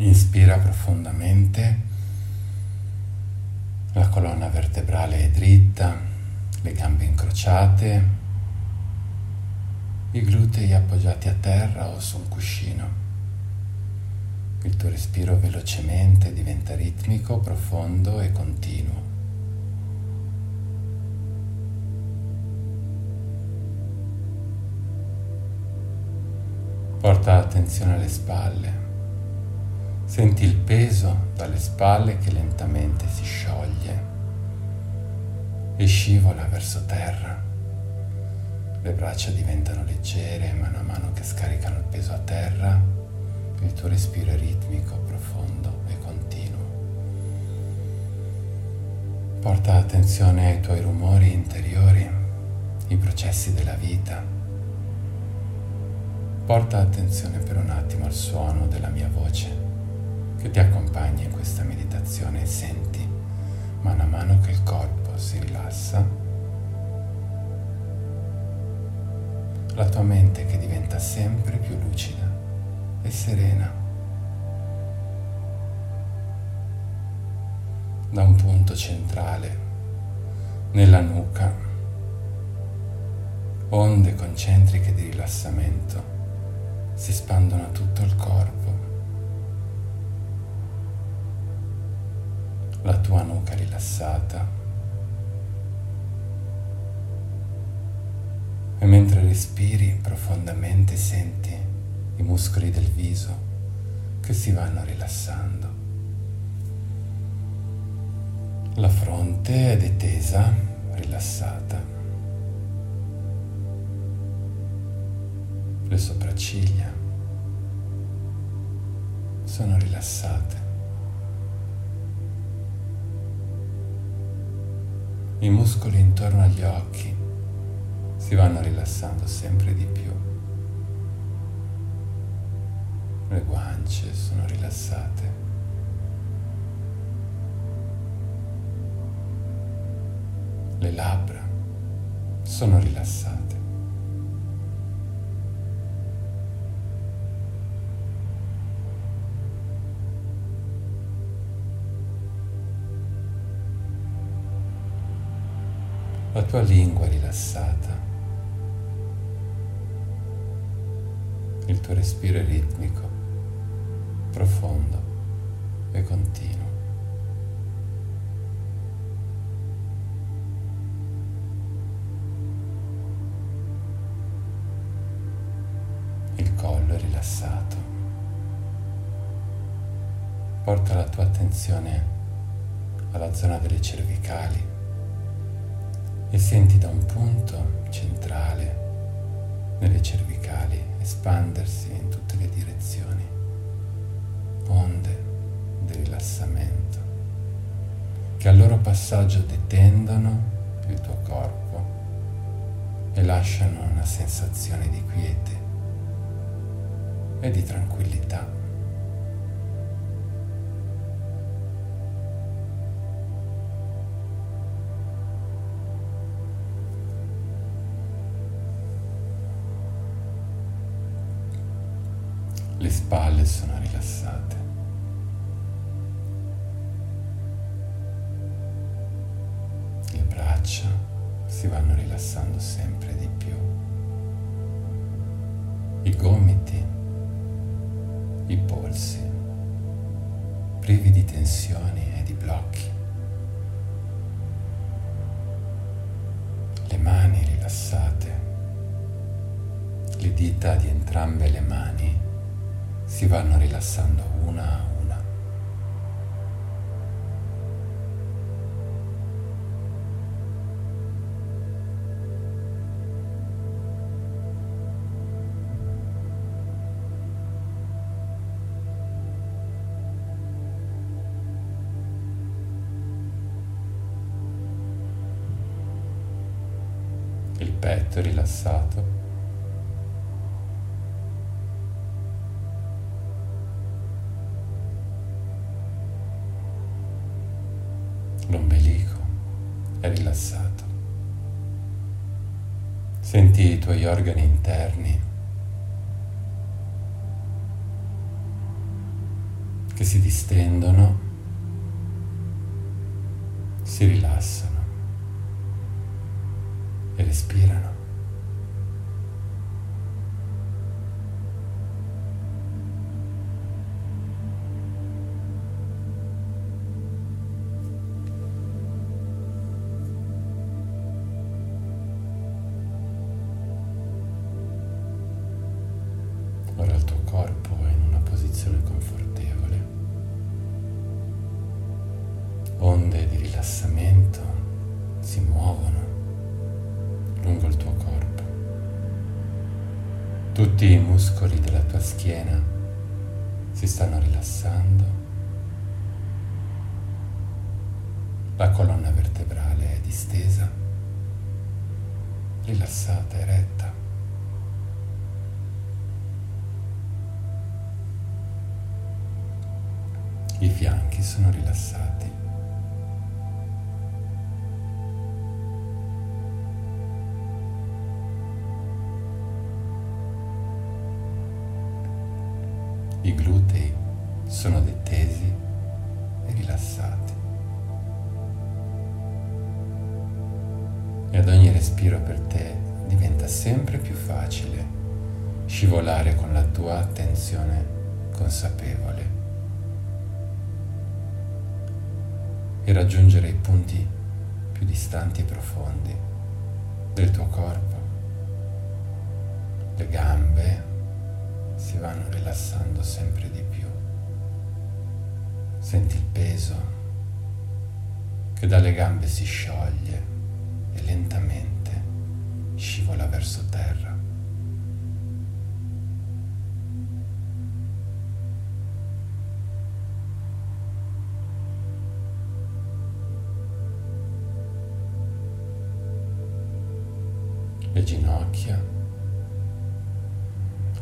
Inspira profondamente, la colonna vertebrale è dritta, le gambe incrociate, i glutei appoggiati a terra o su un cuscino. Il tuo respiro velocemente diventa ritmico, profondo e continuo. Porta attenzione alle spalle. Senti il peso dalle spalle che lentamente si scioglie e scivola verso terra. Le braccia diventano leggere mano a mano che scaricano il peso a terra. Il tuo respiro è ritmico, profondo e continuo. Porta attenzione ai tuoi rumori interiori, i processi della vita Porta attenzione per un attimo al suono della mia voce che ti accompagna in questa meditazione e senti mano a mano che il corpo si rilassa, la tua mente che diventa sempre più lucida e serena. Da un punto centrale nella nuca, onde concentriche di rilassamento si spandono a tutto il corpo. La tua nuca rilassata. E mentre respiri profondamente senti i muscoli del viso che si vanno rilassando. La fronte è detesa, rilassata. le sopracciglia sono rilassate. I muscoli intorno agli occhi si vanno rilassando sempre di più. Le guance sono rilassate. Le labbra sono rilassate. Tua lingua rilassata, il tuo respiro è ritmico, profondo e continuo. Il collo rilassato. Porta la tua attenzione alla zona delle cervicali e senti da un punto centrale nelle cervicali espandersi in tutte le direzioni, onde di rilassamento che al loro passaggio detendono il tuo corpo e lasciano una sensazione di quiete e di tranquillità. Le spalle sono rilassate. Le braccia si vanno rilassando sempre di più. I gomiti, i polsi, privi di tensioni e di blocchi. Le mani rilassate, le dita di entrambe le mani si vanno rilassando una a una. Il petto rilassato. È rilassato. Senti i tuoi organi interni che si distendono, si rilassano e respirano. Tutti i muscoli della tua schiena si stanno rilassando. La colonna vertebrale è distesa, rilassata e retta. I fianchi sono rilassati. Scivolare con la tua attenzione consapevole e raggiungere i punti più distanti e profondi del tuo corpo, le gambe, si vanno rilassando sempre di più. Senti il peso che dalle gambe si scioglie e lentamente scivola verso terra.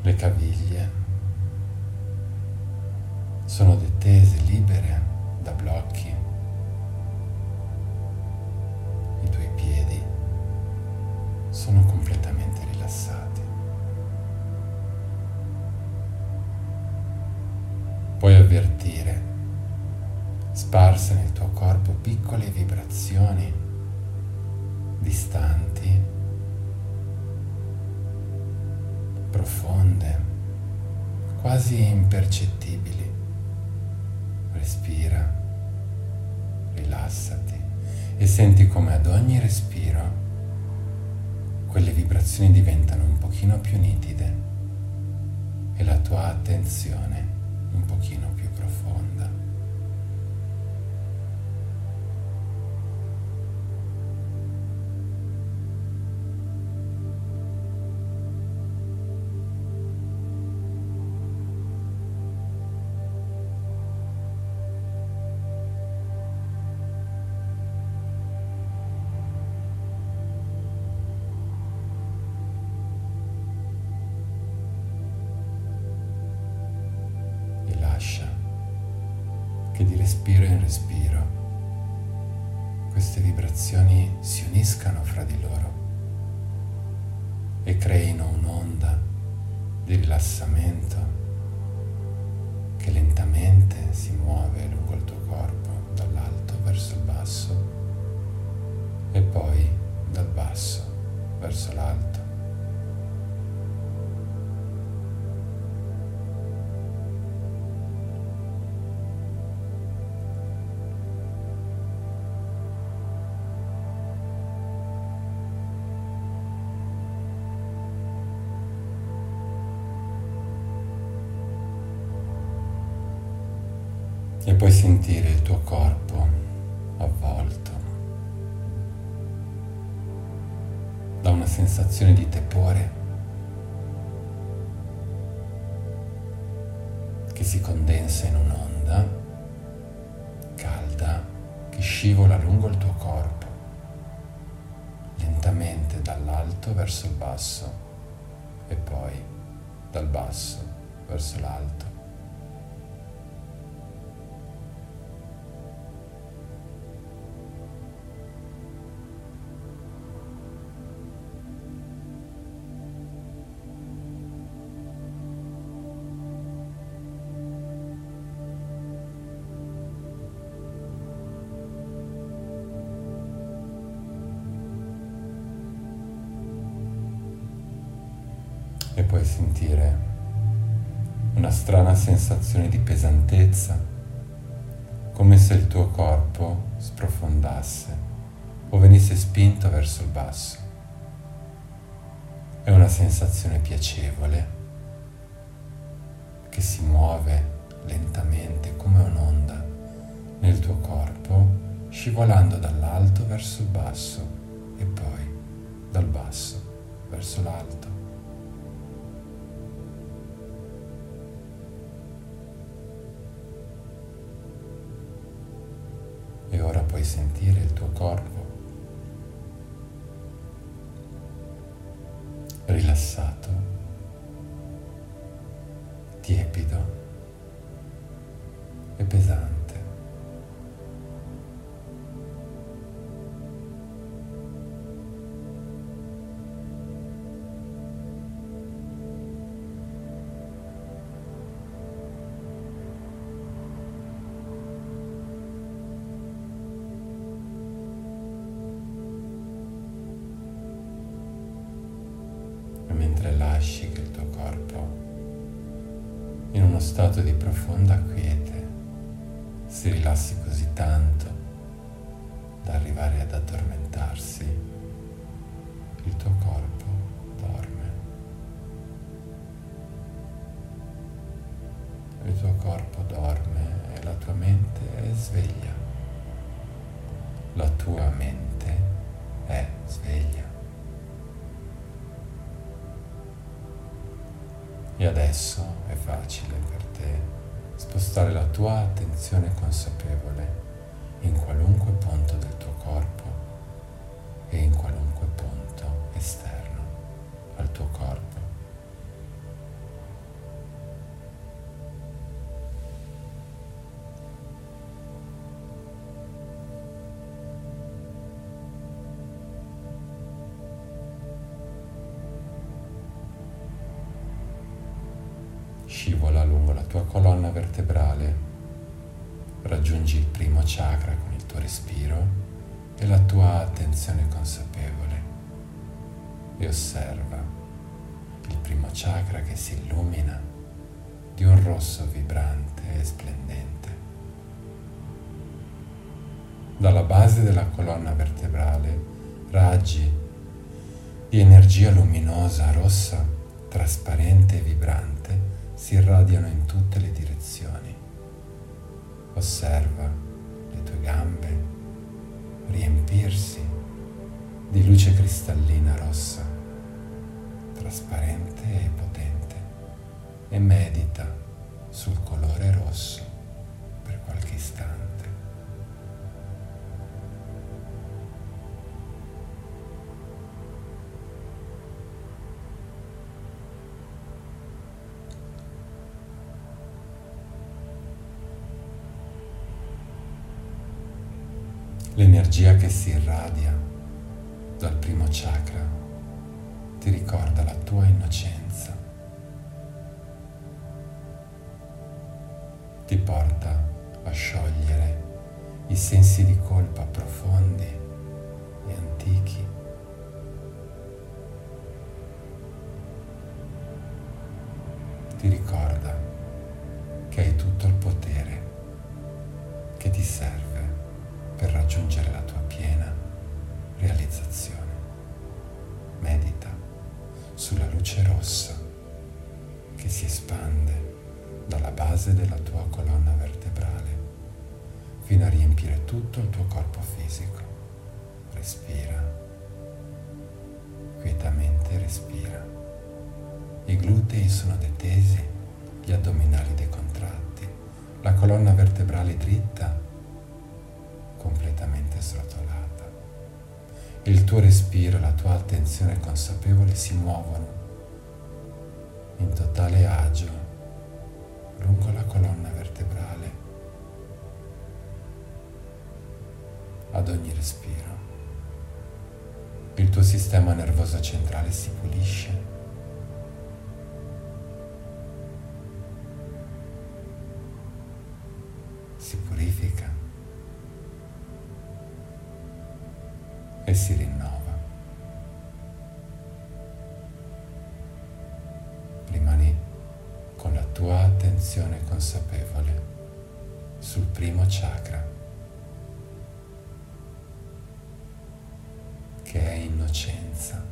Le caviglie sono detese, libere da blocchi. I tuoi piedi sono completamente rilassati. Puoi avvertire sparse nel tuo corpo piccole vibrazioni distanti profonde, quasi impercettibili. Respira, rilassati e senti come ad ogni respiro quelle vibrazioni diventano un pochino più nitide e la tua attenzione un pochino più profonda. Respiro in respiro queste vibrazioni si uniscano fra di loro e creino un'onda di rilassamento che lentamente si muove lungo il tuo corpo dall'alto verso il basso e poi dal basso verso l'alto. Sensazione di tepore che si condensa in un'onda calda che scivola lungo il tuo corpo lentamente dall'alto verso il basso e poi dal basso verso l'alto. E puoi sentire una strana sensazione di pesantezza, come se il tuo corpo sprofondasse o venisse spinto verso il basso. È una sensazione piacevole che si muove lentamente come un'onda nel tuo corpo, scivolando dall'alto verso il basso e poi dal basso verso l'alto. Sentire il tuo corpo rilassato, tiepido e pesante. Lasci che il tuo corpo, in uno stato di profonda quiete, si rilassi così tanto da arrivare ad addormentarsi, il tuo corpo dorme. Il tuo corpo dorme e la tua mente è sveglia. La tua mente è sveglia. Adesso è facile per te spostare la tua attenzione consapevole in qualunque punto del tuo corpo e in qualunque punto esterno al tuo corpo. Osserva il primo chakra che si illumina di un rosso vibrante e splendente. Dalla base della colonna vertebrale raggi di energia luminosa rossa, trasparente e vibrante si irradiano in tutte le direzioni. Osserva le tue gambe riempirsi di luce cristallina rossa, trasparente e potente, e medita sul colore rosso per qualche istante. L'energia che si irradia dal primo chakra ti ricorda la tua innocenza, ti porta a sciogliere i sensi di colpa profondi e antichi. Ti ricorda che hai tutto il potere che ti serve per raggiungere la tua piena realizzazione. Medita sulla luce rossa che si espande dalla base della tua colonna vertebrale fino a riempire tutto il tuo corpo fisico. Respira, quietamente respira. I glutei sono detesi, gli addominali decontratti, la colonna vertebrale dritta completamente srotolata. Il tuo respiro la tua attenzione consapevole si muovono in totale agio lungo la colonna vertebrale ad ogni respiro. Il tuo sistema nervoso centrale si pulisce. Si rinnova. attenzione consapevole sul primo chakra, che è innocenza.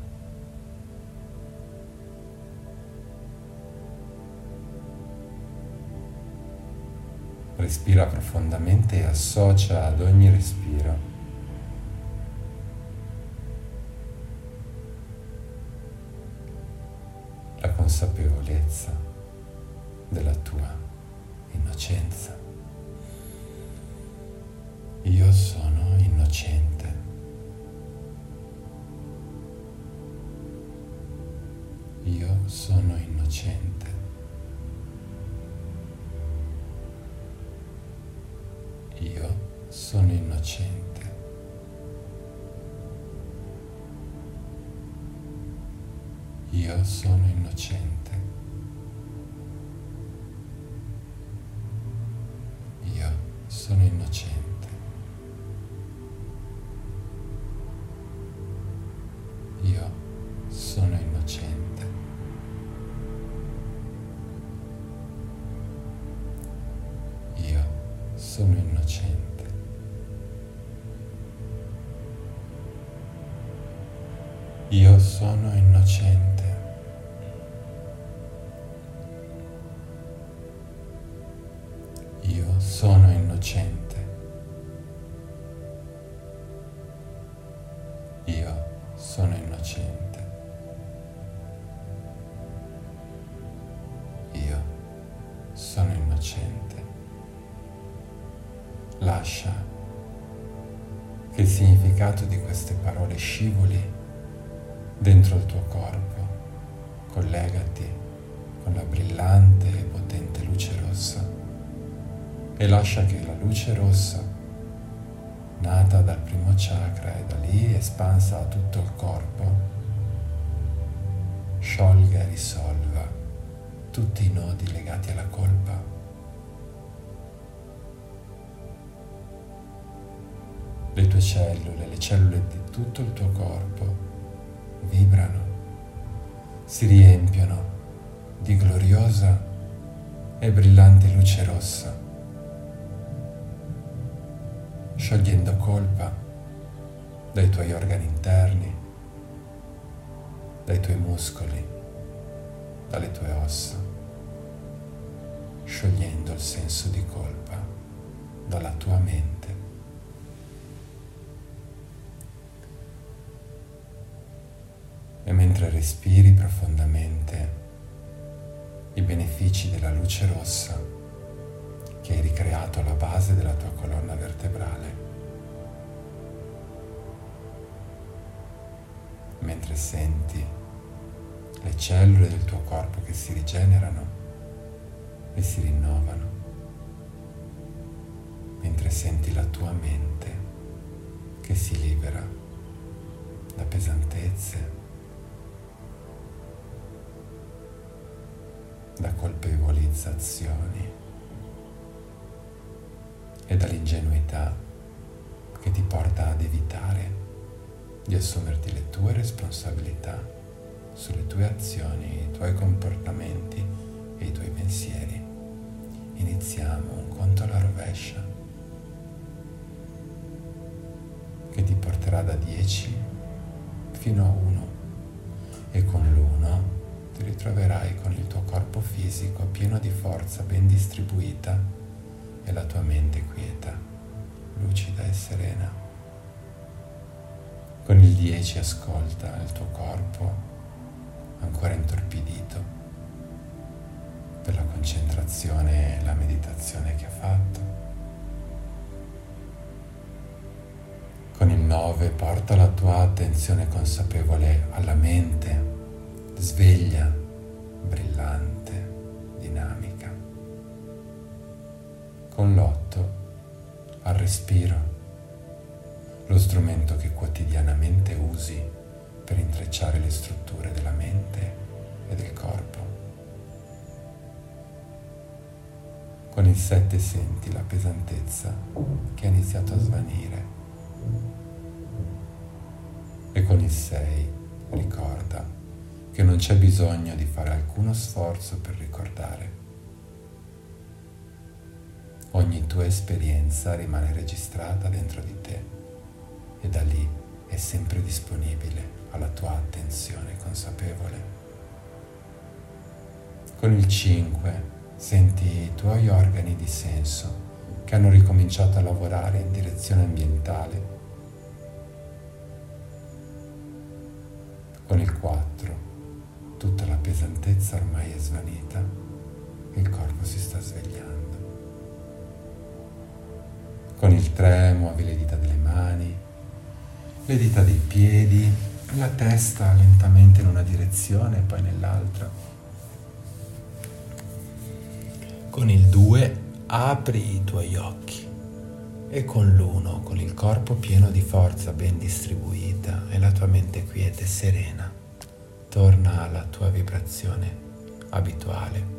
Respira profondamente e associa ad ogni respiro consapevolezza della tua innocenza. Io sono innocente. Io sono innocente. Io sono innocente. Io sono innocente. Io sono innocente. Significato di queste parole scivoli dentro il tuo corpo. Collegati con la brillante e potente luce rossa e lascia che la luce rossa, nata dal primo chakra e da lì espansa a tutto il corpo, sciolga e risolva tutti i nodi legati alla colpa. Le tue cellule, le cellule di tutto il tuo corpo vibrano, si riempiono di gloriosa e brillante luce rossa sciogliendo colpa dai tuoi organi interni, dai tuoi muscoli, dalle tue ossa, sciogliendo il senso di colpa dalla tua mente. Mentre respiri profondamente i benefici della luce rossa, che hai ricreato alla base della tua colonna vertebrale. Mentre senti le cellule del tuo corpo che si rigenerano e si rinnovano, mentre senti la tua mente che si libera da pesantezze, da colpevolizzazioni e dall'ingenuità che ti porta ad evitare di assumerti le tue responsabilità sulle tue azioni, i tuoi comportamenti e i tuoi pensieri. Iniziamo un conto alla rovescia che ti porterà da 10 fino a 1 e con l'1 ti ritroverai con il tuo corpo fisico pieno di forza ben distribuita e la tua mente quieta, lucida e serena. Con il 10 ascolta il tuo corpo ancora intorpidito per la concentrazione e la meditazione che ha fatto. Con il 9 porta la tua attenzione consapevole alla mente, sveglia, brillante, dinamica con l'otto al respiro, lo strumento che quotidianamente usi per intrecciare le strutture della mente e del corpo. Con il sette senti la pesantezza che ha iniziato a svanire e con il sei ricorda che non c'è bisogno di fare alcuno sforzo per ricordare ogni tua esperienza rimane registrata dentro di te e da lì è sempre disponibile alla tua attenzione consapevole. Con il 5 senti i tuoi organi di senso che hanno ricominciato a lavorare in direzione ambientale. Con il 4 tutta la pesantezza ormai è svanita, il corpo si sta svegliando. Con il 3 muovi le dita delle mani, le dita dei piedi, la testa lentamente in una direzione e poi nell'altra. Con il 2 apri i tuoi occhi e con l'uno, con il corpo pieno di forza ben distribuita e la tua mente quieta e serena, torna alla tua vibrazione abituale